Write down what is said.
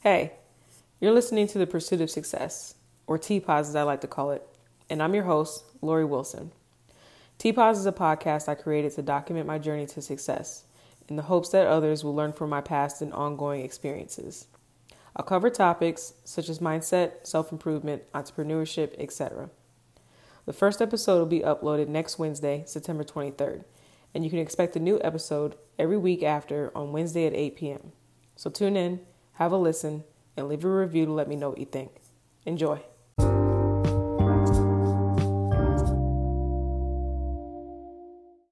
Hey, you're listening to The Pursuit of Success, or TPOS as I like to call it, and I'm your host, Lori Wilson. TPOS is a podcast I created to document my journey to success in the hopes that others will learn from my past and ongoing experiences. I'll cover topics such as mindset, self-improvement, entrepreneurship, etc. The first episode will be uploaded next Wednesday, September 23rd, and you can expect a new episode every week after on Wednesday at 8 p.m. So tune in, have a listen, and leave a review to let me know what you think. Enjoy.